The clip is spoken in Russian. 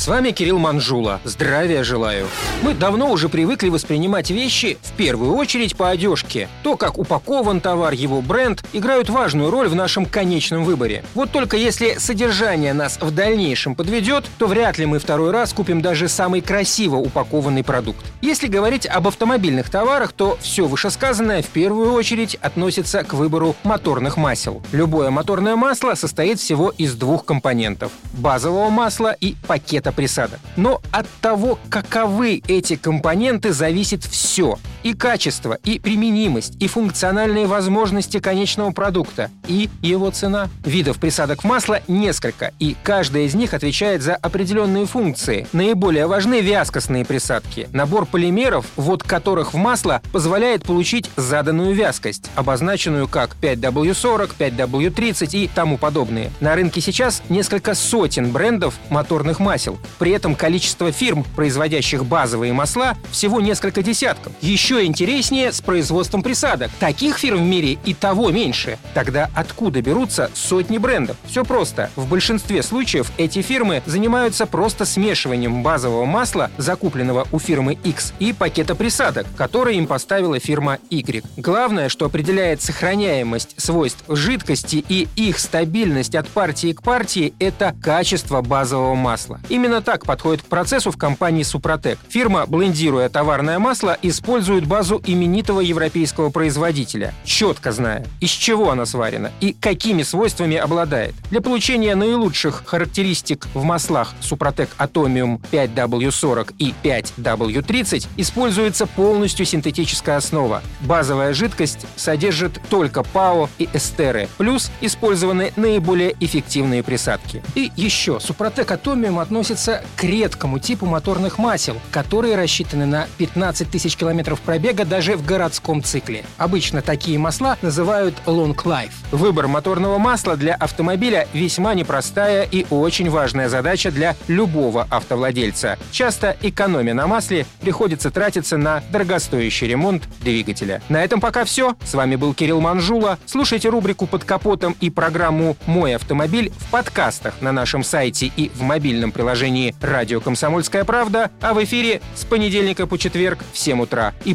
С вами Кирилл Манжула. Здравия желаю. Мы давно уже привыкли воспринимать вещи в первую очередь по одежке. То, как упакован товар, его бренд, играют важную роль в нашем конечном выборе. Вот только если содержание нас в дальнейшем подведет, то вряд ли мы второй раз купим даже самый красиво упакованный продукт. Если говорить об автомобильных товарах, то все вышесказанное в первую очередь относится к выбору моторных масел. Любое моторное масло состоит всего из двух компонентов – базового масла и пакета присадок. Но от того, каковы эти компоненты, зависит все. И качество, и применимость, и функциональные возможности конечного продукта, и его цена. Видов присадок в масло несколько, и каждая из них отвечает за определенные функции. Наиболее важны вязкостные присадки. Набор полимеров, ввод которых в масло позволяет получить заданную вязкость, обозначенную как 5W40, 5W30 и тому подобные. На рынке сейчас несколько сотен брендов моторных масел. При этом количество фирм, производящих базовые масла, всего несколько десятков. Еще интереснее с производством присадок. Таких фирм в мире и того меньше. Тогда откуда берутся сотни брендов? Все просто. В большинстве случаев эти фирмы занимаются просто смешиванием базового масла, закупленного у фирмы X, и пакета присадок, которые им поставила фирма Y. Главное, что определяет сохраняемость свойств жидкости и их стабильность от партии к партии, это качество базового масла. Именно так подходит к процессу в компании Супротек. Фирма, блендируя товарное масло, использует базу именитого европейского производителя, четко зная, из чего она сварена и какими свойствами обладает. Для получения наилучших характеристик в маслах Супротек Atomium 5W40 и 5W30 используется полностью синтетическая основа. Базовая жидкость содержит только ПАО и эстеры, плюс использованы наиболее эффективные присадки. И еще, Супротек Atomium относится к редкому типу моторных масел, которые рассчитаны на 15 тысяч километров пробега даже в городском цикле. Обычно такие масла называют long life. Выбор моторного масла для автомобиля весьма непростая и очень важная задача для любого автовладельца. Часто экономия на масле приходится тратиться на дорогостоящий ремонт двигателя. На этом пока все. С вами был Кирилл Манжула. Слушайте рубрику «Под капотом» и программу «Мой автомобиль» в подкастах на нашем сайте и в мобильном приложении «Радио Комсомольская правда», а в эфире с понедельника по четверг в 7 утра. И